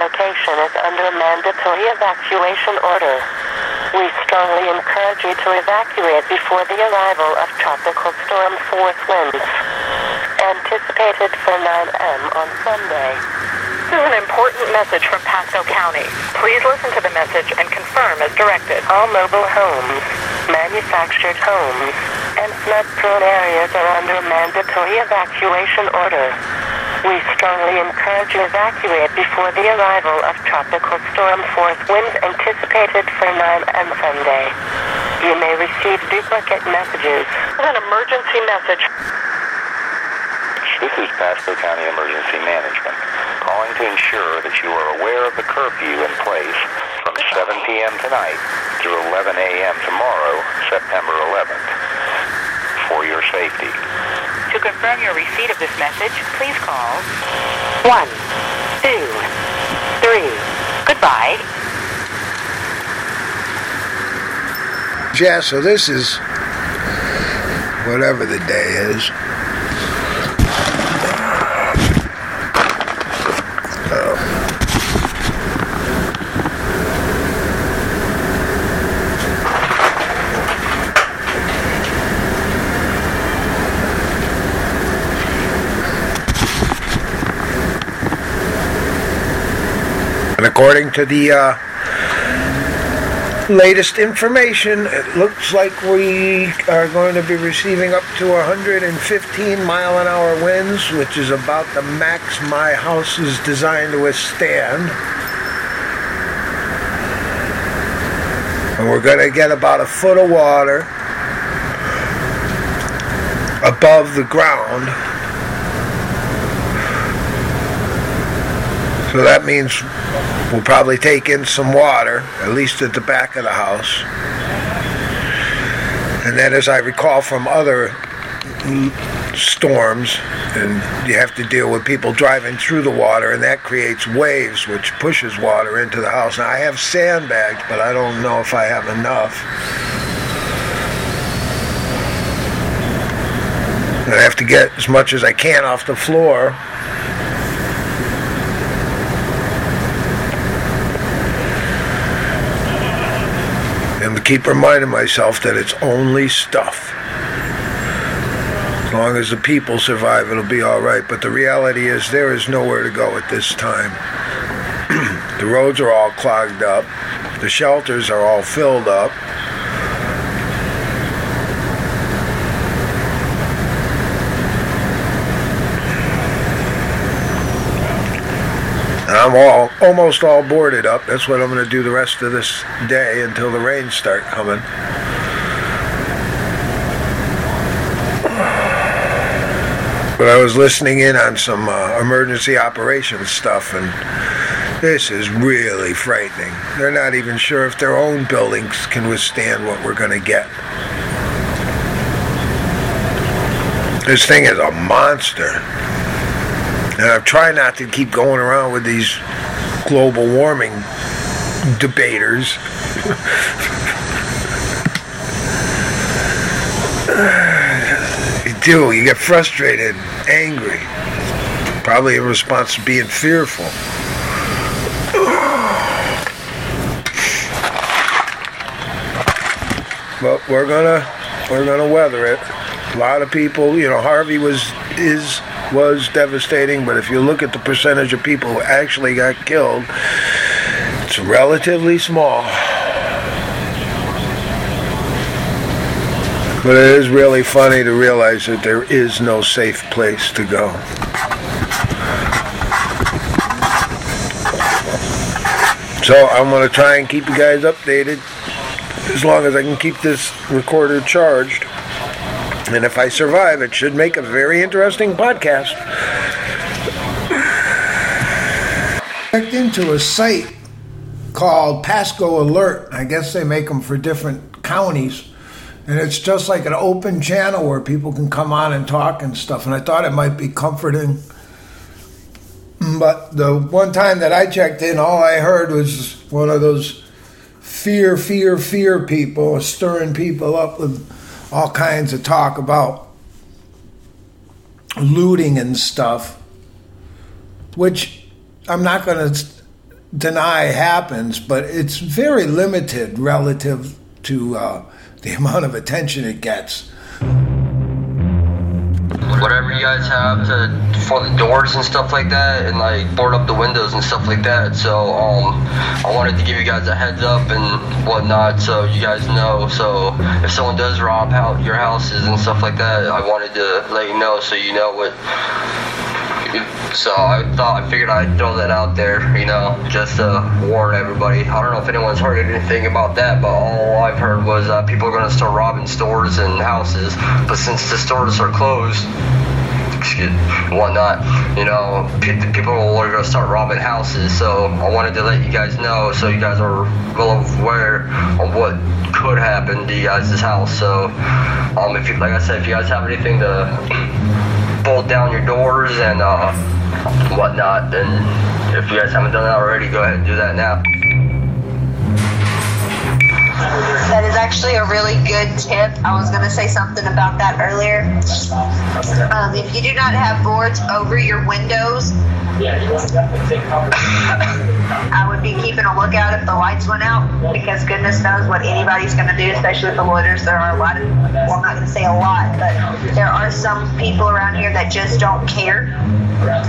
location is under a mandatory evacuation order. We strongly encourage you to evacuate before the arrival of Tropical Storm Force Winds, anticipated for 9 m on Sunday. This is an important message from Pasco County. Please listen to the message and confirm as directed. All mobile homes, manufactured homes, and flood-prone areas are under a mandatory evacuation order. We strongly encourage you to evacuate before the arrival of Tropical Storm Force winds anticipated for 9 and Sunday. You may receive duplicate messages. An emergency message. This is Pasco County Emergency Management, calling to ensure that you are aware of the curfew in place from 7 p.m. tonight through 11 a.m. tomorrow, September 11th, for your safety. To confirm your receipt of this message, please call One, two, three. Goodbye. Yeah, so this is whatever the day is. According to the uh, latest information, it looks like we are going to be receiving up to 115 mile an hour winds, which is about the max my house is designed to withstand. And we're going to get about a foot of water above the ground. So that means we'll probably take in some water, at least at the back of the house. And then, as I recall from other storms, and you have to deal with people driving through the water, and that creates waves, which pushes water into the house. Now, I have sandbags, but I don't know if I have enough. I have to get as much as I can off the floor. Keep reminding myself that it's only stuff. As long as the people survive, it'll be all right. But the reality is, there is nowhere to go at this time. the roads are all clogged up, the shelters are all filled up. I'm all almost all boarded up. That's what I'm going to do the rest of this day until the rains start coming. But I was listening in on some uh, emergency operations stuff, and this is really frightening. They're not even sure if their own buildings can withstand what we're going to get. This thing is a monster. Uh, and I'm trying not to keep going around with these global warming debaters. you do, you get frustrated, angry. Probably in response to being fearful. But we're gonna we're gonna weather it. A lot of people, you know, Harvey was is was devastating, but if you look at the percentage of people who actually got killed, it's relatively small. But it is really funny to realize that there is no safe place to go. So I'm going to try and keep you guys updated as long as I can keep this recorder charged. And if I survive, it should make a very interesting podcast. Checked into a site called Pasco Alert. I guess they make them for different counties. and it's just like an open channel where people can come on and talk and stuff. And I thought it might be comforting. But the one time that I checked in, all I heard was one of those fear, fear, fear people stirring people up with all kinds of talk about looting and stuff, which I'm not going to deny happens, but it's very limited relative to uh, the amount of attention it gets. Whatever you guys have to for the doors and stuff like that, and like board up the windows and stuff like that. So um, I wanted to give you guys a heads up and whatnot, so you guys know. So if someone does rob out your houses and stuff like that, I wanted to let you know so you know what so I thought I figured I'd throw that out there, you know, just to warn everybody. I don't know if anyone's heard anything about that, but all I've heard was uh, people are going to start robbing stores and houses. But since the stores are closed, excuse whatnot, you know, people are going to start robbing houses. So I wanted to let you guys know, so you guys are well aware of what could happen to you guys' house. So, um, if you, like I said, if you guys have anything to bolt down your doors and uh, whatnot, And if you guys haven't done that already, go ahead and do that now. That is actually a really good tip. I was going to say something about that earlier. Um, if you do not have boards over your windows, I would be keeping a lookout if the lights went out because goodness knows what anybody's going to do, especially with the loiters. There are a lot of, well, I'm not going to say a lot, but there are some people around here that just don't care.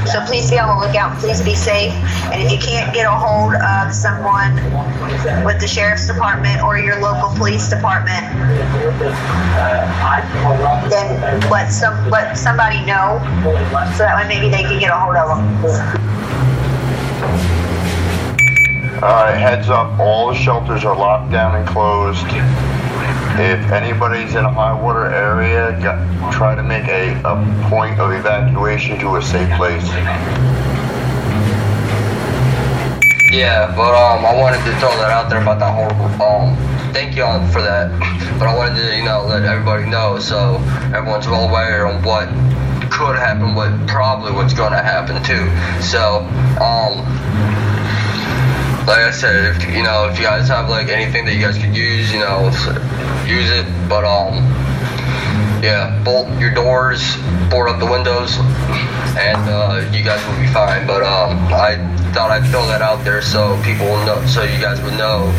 So please be on the lookout. Please be safe. And if you can't get a hold of someone with the sheriff's department or your local police department, then let some let somebody know so that way maybe they can get a hold of them. Alright, heads up, all the shelters are locked down and closed. If anybody's in a high water area, get, try to make a, a point of evacuation to a safe place. Yeah, but um, I wanted to throw that out there about that horrible um. Thank you all for that, but I wanted to, you know, let everybody know so everyone's well aware on what could happen, what probably what's going to happen too. So, um, like I said, if you know, if you guys have like anything that you guys could use, you know, use it. But um, yeah, bolt your doors, board up the windows, and uh, you guys will be fine. But um, I thought I'd throw that out there so people will know, so you guys would know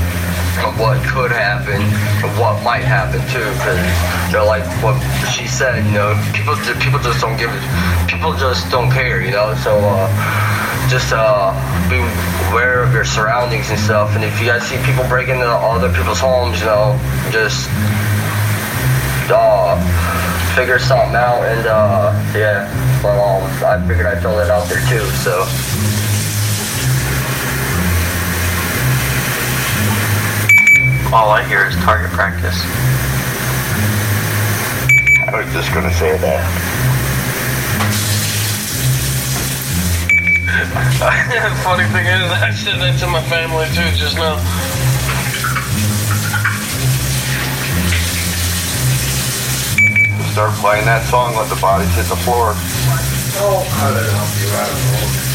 what could happen and what might happen too. Because know, like what she said, you know, people people just don't give it, people just don't care, you know. So. Uh, just uh, be aware of your surroundings and stuff. And if you guys see people breaking into other people's homes, you know, just uh, figure something out. And uh, yeah, but um, I figured I'd throw that out there too. So. All I hear is target practice. I was just gonna say that. The funny thing is, I said that to my family too just now. Start playing that song, let the bodies hit the floor. Oh, how did it help you out?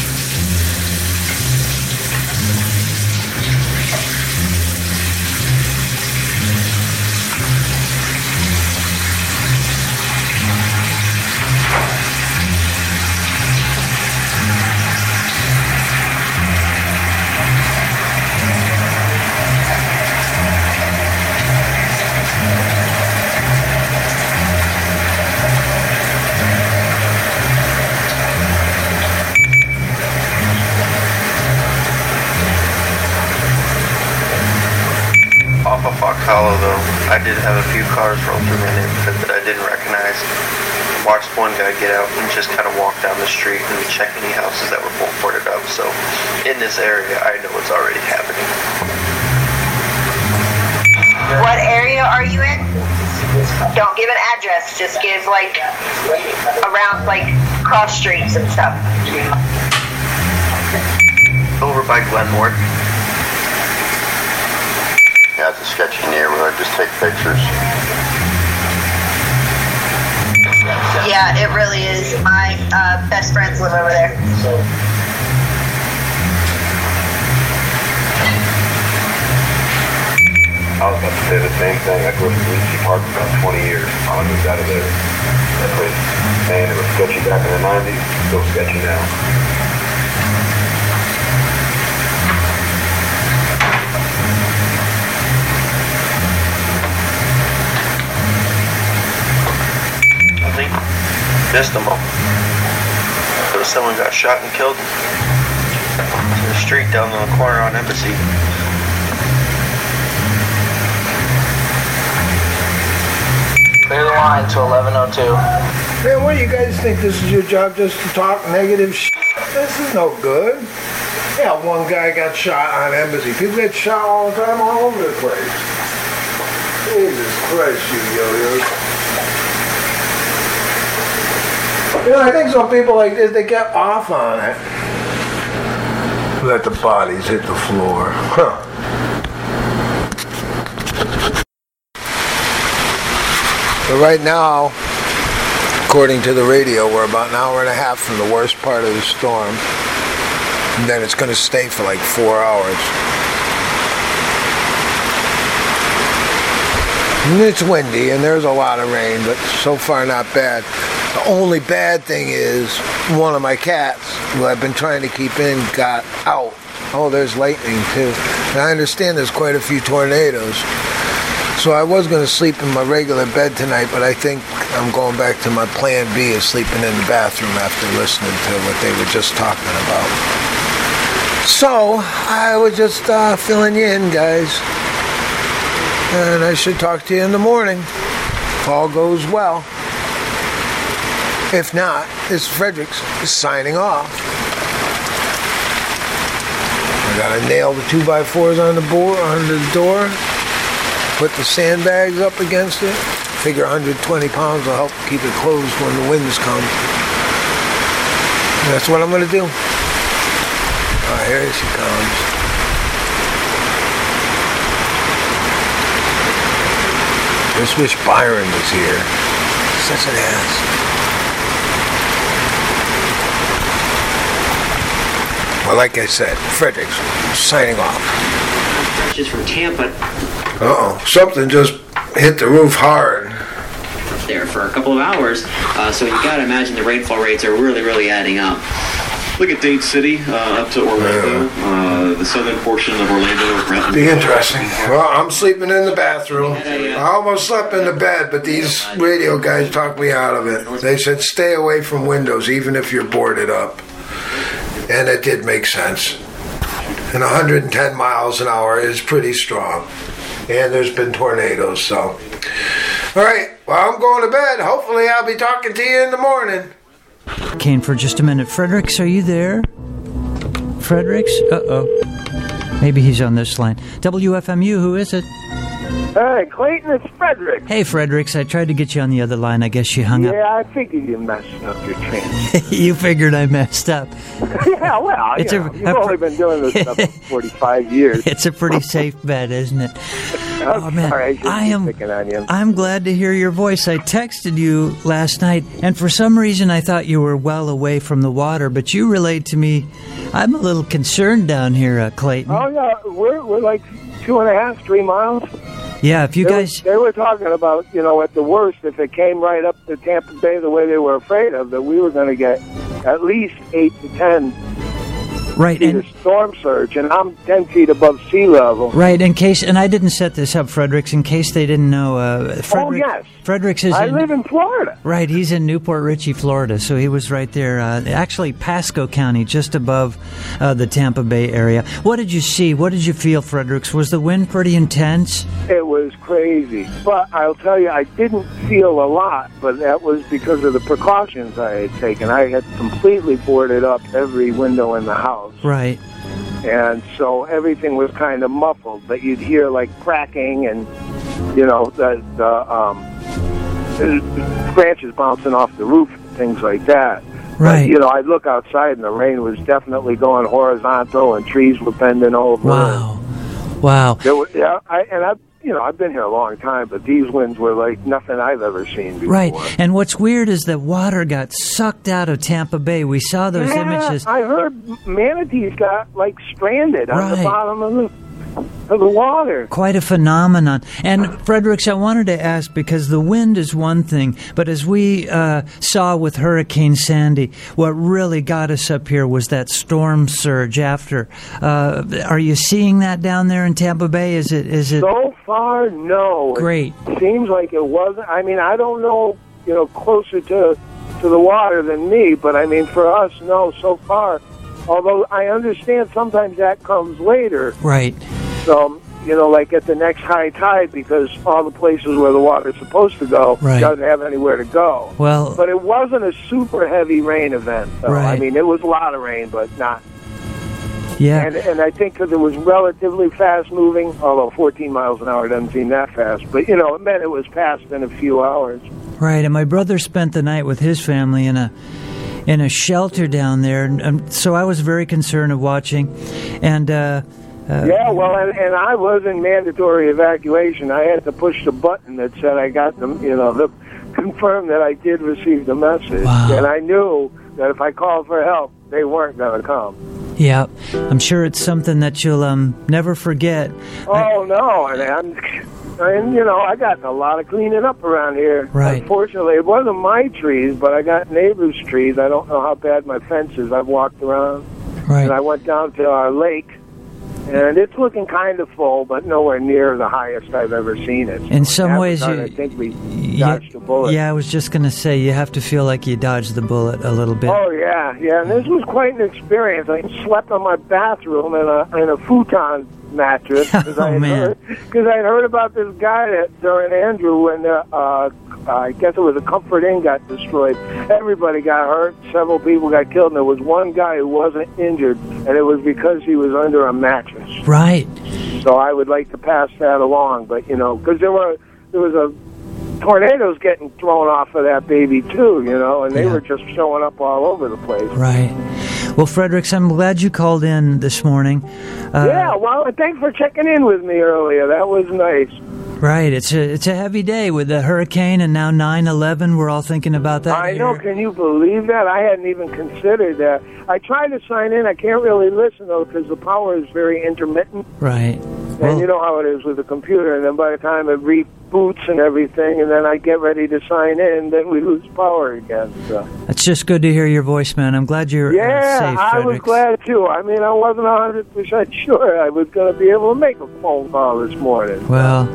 Few cars roll through my neighborhood that I didn't recognize. Watched one guy get out and just kind of walk down the street and check any houses that were boarded up. So in this area, I know what's already happening. What area are you in? Don't give an address. Just give like around like cross streets and stuff. Over by Glenmore the sketchy neighborhood, just take pictures. Yeah, it really is. My uh, best friends live over there. I was about to say the same thing. I grew up in Lucy Park for about 20 years. I moved out of there. That place, man, it was sketchy back in the 90s. Still sketchy now. Missed them all. So someone got shot and killed in the street down on the corner on Embassy. Clear the line to 1102. Man, what do you guys think? This is your job just to talk negative shit? This is no good. Yeah, one guy got shot on embassy. People get shot all the time all over the place. Jesus Christ, you yo-yos. You know, I think some people like this, they get off on it. Let the bodies hit the floor. Huh. But right now, according to the radio, we're about an hour and a half from the worst part of the storm. And then it's going to stay for like four hours. And it's windy and there's a lot of rain, but so far not bad. The only bad thing is one of my cats, who I've been trying to keep in, got out. Oh, there's lightning too. And I understand there's quite a few tornadoes. So I was going to sleep in my regular bed tonight, but I think I'm going back to my plan B of sleeping in the bathroom after listening to what they were just talking about. So I was just uh, filling you in, guys. And I should talk to you in the morning if all goes well. If not, this Fredericks signing off. I gotta nail the two by fours on the board the door. Put the sandbags up against it. Figure 120 pounds will help keep it closed when the winds come. That's what I'm gonna do. Oh, here she comes. Just wish Byron was here. Such an ass. Well, like I said, Fredericks signing off. Stretches from Tampa Uh oh, something just hit the roof hard. there for a couple of hours. Uh, so you got to imagine the rainfall rates are really, really adding up. Look at Dade City uh, up to Orlando, uh, the southern portion of Orlando. Be interesting. Well, I'm sleeping in the bathroom. I almost slept in the bed, but these radio guys talked me out of it. They said stay away from windows, even if you're boarded up. And it did make sense. And 110 miles an hour is pretty strong. And there's been tornadoes, so. All right, well, I'm going to bed. Hopefully, I'll be talking to you in the morning. Kane, for just a minute. Fredericks, are you there? Fredericks? Uh oh. Maybe he's on this line. WFMU, who is it? Hey, Clayton, it's Frederick. Hey, Fredericks, I tried to get you on the other line. I guess you hung up. Yeah, I figured you messed up your chance. you figured I messed up. yeah, well, It's you a- know, you've a- only been doing this stuff for 45 years. It's a pretty safe bet, isn't it? I'm Oh, man. sorry, I, I am- picking on you. I'm glad to hear your voice. I texted you last night, and for some reason I thought you were well away from the water, but you relayed to me, I'm a little concerned down here, uh, Clayton. Oh, yeah, we're, we're like two and a half, three miles. Yeah, if you they guys. Were, they were talking about, you know, at the worst, if it came right up to Tampa Bay the way they were afraid of, that we were going to get at least 8 to 10 Right, and storm surge, and I'm 10 feet above sea level. Right, in case, and I didn't set this up, Fredericks, in case they didn't know. Uh, Frederick, oh, yes. Fredericks is I in, live in Florida. Right, he's in New Port Richey, Florida, so he was right there. Uh, actually, Pasco County, just above uh, the Tampa Bay area. What did you see? What did you feel, Fredericks? Was the wind pretty intense? It was crazy. But I'll tell you, I didn't feel a lot, but that was because of the precautions I had taken. I had completely boarded up every window in the house. Right. And so everything was kind of muffled, but you'd hear like cracking and, you know, the, the um, branches bouncing off the roof and things like that. Right. But, you know, I'd look outside and the rain was definitely going horizontal and trees were bending over. Wow. Wow. There was, yeah, I, and I, you know, I've been here a long time, but these winds were like nothing I've ever seen before. Right. And what's weird is that water got sucked out of Tampa Bay. We saw those yeah, images. I heard manatees got like stranded on the bottom of the of the water. Quite a phenomenon. And Fredericks, I wanted to ask because the wind is one thing, but as we uh, saw with Hurricane Sandy, what really got us up here was that storm surge after. Uh, are you seeing that down there in Tampa Bay? Is it? Is it? So far, no. Great. It seems like it wasn't. I mean, I don't know, you know, closer to to the water than me, but I mean, for us, no. So far, although I understand sometimes that comes later. Right. So you know, like at the next high tide, because all the places where the water's supposed to go Right. doesn't have anywhere to go. Well- but it wasn't a super heavy rain event. Though. I mean, it was a lot of rain, but not Yeah. and, and I think because it was relatively fast moving, although 14 miles an hour doesn't seem that fast, but you know, it meant it was passed in a few hours. Right, and my brother spent the night with his family in a in a shelter down there, and um, so I was very concerned of watching. And uh, uh, yeah, well, and, and I was in mandatory evacuation. I had to push the button that said I got them, you know, the confirm that I did receive the message, and I knew that if I called for help, they weren't going to come. yeah, I'm sure it's something that you'll um, never forget. Oh no, and I'm, and you know, I got a lot of cleaning up around here. Right. Unfortunately, it wasn't my trees, but I got neighbors' trees. I don't know how bad my fence is. I've walked around, Right. and I went down to our lake, and it's looking kind of full, but nowhere near the highest I've ever seen it. In some ways, you- I think we Yeah, dodged a bullet. yeah, I was just going to say you have to feel like you dodged the bullet a little bit. Oh yeah, yeah. And this was quite an experience. I slept on my bathroom in a in a futon mattress because I Oh, had man. heard because I had heard about this guy that during Andrew when the uh, I guess it was a Comfort Inn got destroyed. Everybody got hurt. Several people got killed, and there was one guy who wasn't injured, and it was because he was under a mattress. Right. So I would like to pass that along, but you know, because there were there was a tornadoes getting thrown off of that baby too, you know, and they were just showing up all over the place. Right. Well, Fredericks, I'm glad you called in this morning. Uh, yeah, well, thanks for checking in with me earlier. That was nice. Right. It's a it's a heavy day with the hurricane and now 9/11. We're all thinking about that. I know. Can you believe that? I hadn't even considered that. I tried to sign in. I can't really listen though because the power is very intermittent, Right. and you know how it is with the computer. And then by the time it reboots and everything, and then I get ready to sign in, then we lose power again. So. It's just good to hear your voice, man. I'm glad you're uh, Yeah, safe, I was glad too. I mean, I wasn't hundred percent sure I was going to be able to make a phone call this morning. Well,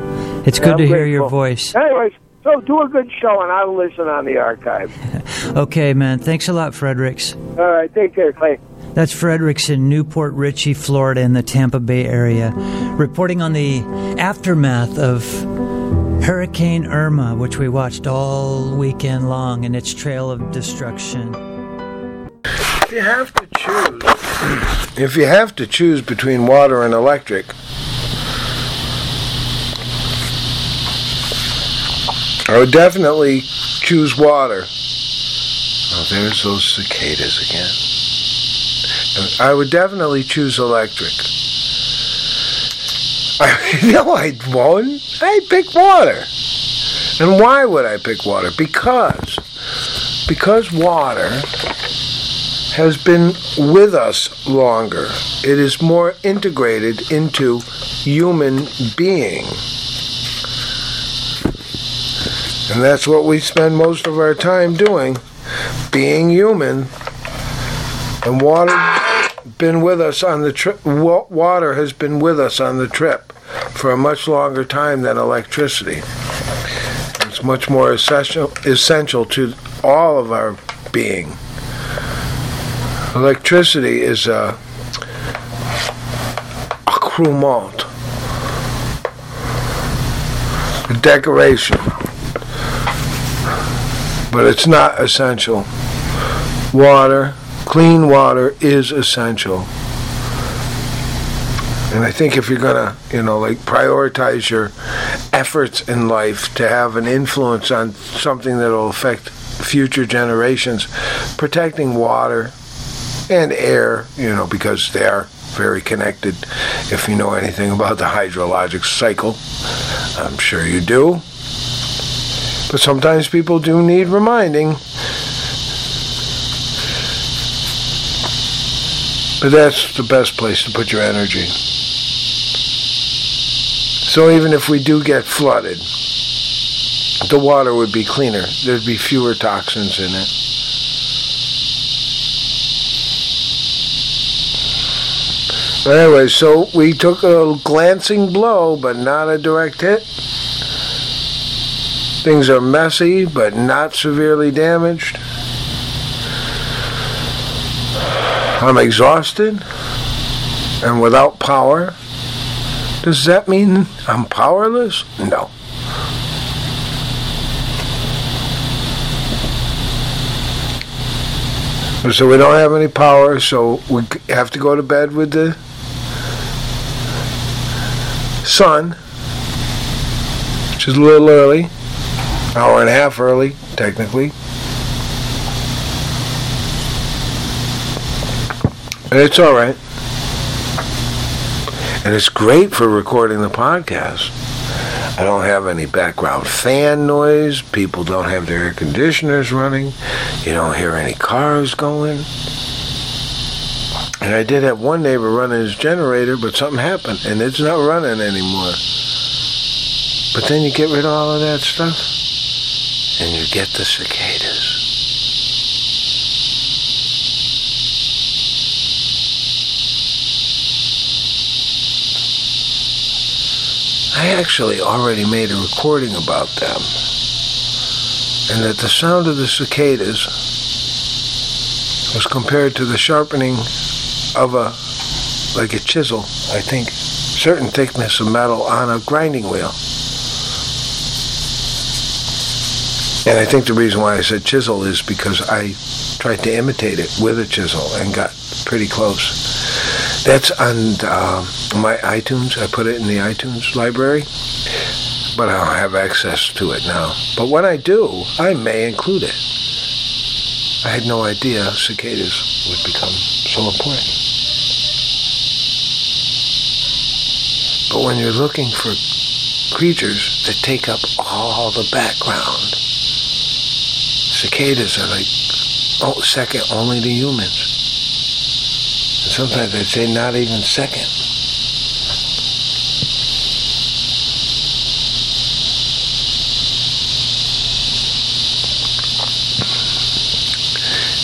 it's Yeah, good I'm to hear your voice. Anyways, so do a good show, and I'll listen on the archive. Okay, man. Thanks a lot, Fredericks. All right, take care, Clay. That's Fredericks in New Port Richey, Florida, in the Tampa Bay area, reporting on the aftermath of Hurricane Irma, which we watched all weekend long, and its trail of destruction. If you have to choose, if you have to choose between water and electric, I would definitely choose water. Oh, there's those cicadas again. I would definitely choose electric. I, no, I won't. I pick water. And why would I pick water? Because because water has been with us longer. It is more integrated into human being. And that's what we spend most of our time doing, being human. And water been with us on the trip. Water has been with us on the trip for a much longer time than electricity. It's much more essential essential to all of our being. Electricity is a accoutrement, a decoration, but it's not essential. Water, clean water, is essential. And I think if you're gonna, you know, like prioritize your efforts in life to have an influence on something that'll affect future generations, protecting water and air, you know, because they are very connected if you know anything about the hydrologic cycle. I'm sure you do. But sometimes people do need reminding. But that's the best place to put your energy. So even if we do get flooded, the water would be cleaner. There'd be fewer toxins in it. But anyway, so we took a glancing blow, but not a direct hit. Things are messy, but not severely damaged. I'm exhausted and without power. Does that mean I'm powerless? No. So we don't have any power, so we have to go to bed with the sun, which is a little early, hour and a half early, technically. And it's all right. And it's great for recording the podcast. I don't have any background fan noise. People don't have their air conditioners running. You don't hear any cars going. And I did have one neighbor running his generator, but something happened and it's not running anymore. But then you get rid of all of that stuff and you get the cicadas. I actually already made a recording about them. And that the sound of the cicadas was compared to the sharpening of a, like a chisel, I think, certain thickness of metal on a grinding wheel. And I think the reason why I said chisel is because I tried to imitate it with a chisel and got pretty close. That's on uh, my iTunes. I put it in the iTunes library, but I don't have access to it now. But when I do, I may include it. I had no idea cicadas would become so important. But when you're looking for creatures that take up all the background, cicadas are like oh, second only to humans. Sometimes I'd say not even second.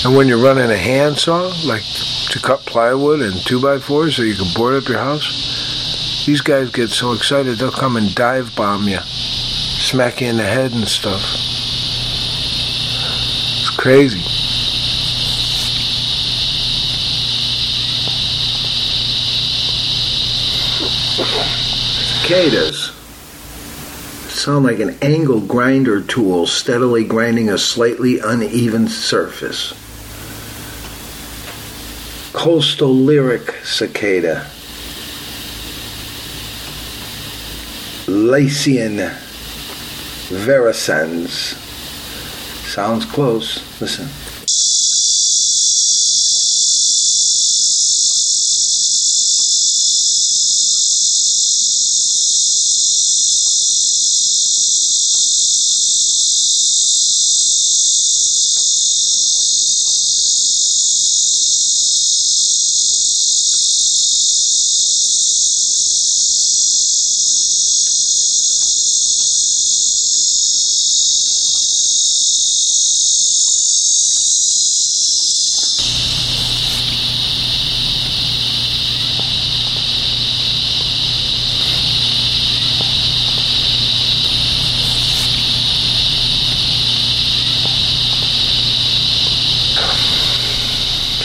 And when you're running a handsaw, like to cut plywood and two by fours so you can board up your house, these guys get so excited they'll come and dive bomb you, smack you in the head and stuff. It's crazy. Cicadas sound like an angle grinder tool steadily grinding a slightly uneven surface. Coastal lyric cicada. Lyricen virescens. Sounds close. Listen.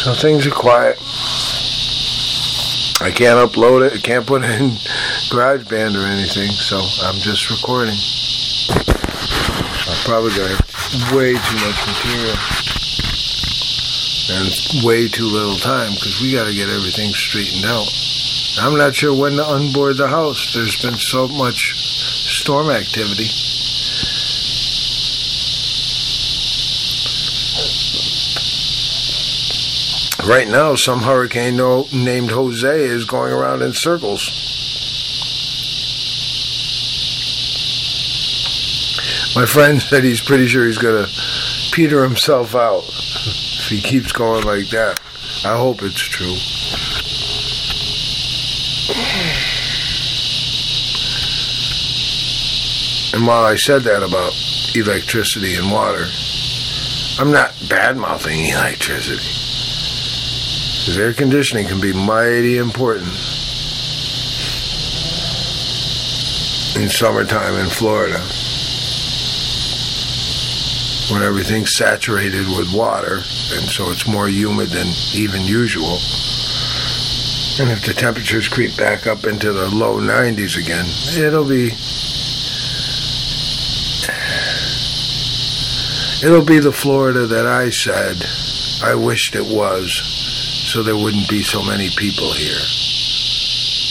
So things are quiet. I can't upload it. I can't put it in GarageBand or anything, so I'm just recording. I probably got way too much material and way too little time because we got to get everything straightened out. I'm not sure when to unboard the house. There's been so much storm activity. Right now, some hurricane named Jose is going around in circles. My friend said he's pretty sure he's going to peter himself out if he keeps going like that. I hope it's true. And while I said that about electricity and water, I'm not bad mouthing electricity. Because air conditioning can be mighty important in summertime in Florida when everything's saturated with water and so it's more humid than even usual. And if the temperatures creep back up into the low 90s again, it'll be It'll be the Florida that I said I wished it was, so there wouldn't be so many people here.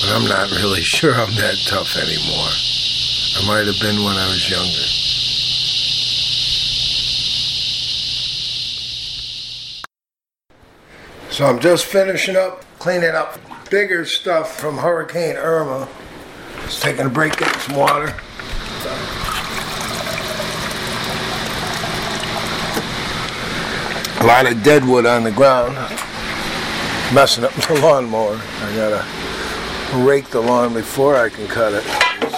But I'm not really sure I'm that tough anymore. I might have been when I was younger. So I'm just finishing up, cleaning up bigger stuff from Hurricane Irma. Just taking a break, getting some water. A lot of dead wood on the ground, messing up the lawnmower. I gotta rake the lawn before I can cut it.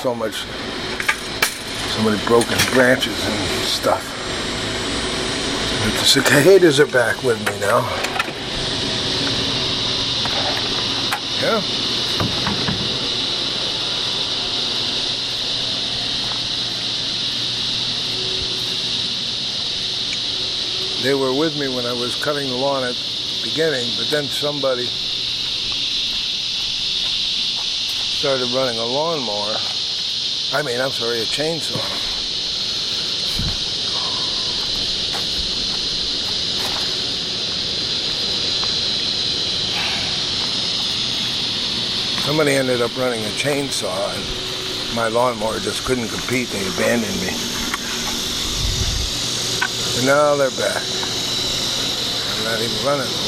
So much, so many broken branches and stuff. But the cicadas are back with me now. Yeah. They were with me when I was cutting the lawn at beginning, but then somebody started running a lawnmower. I mean, I'm sorry, a chainsaw. Somebody ended up running a chainsaw, and my lawnmower just couldn't compete. They abandoned me. And now they're back. I'm not even running.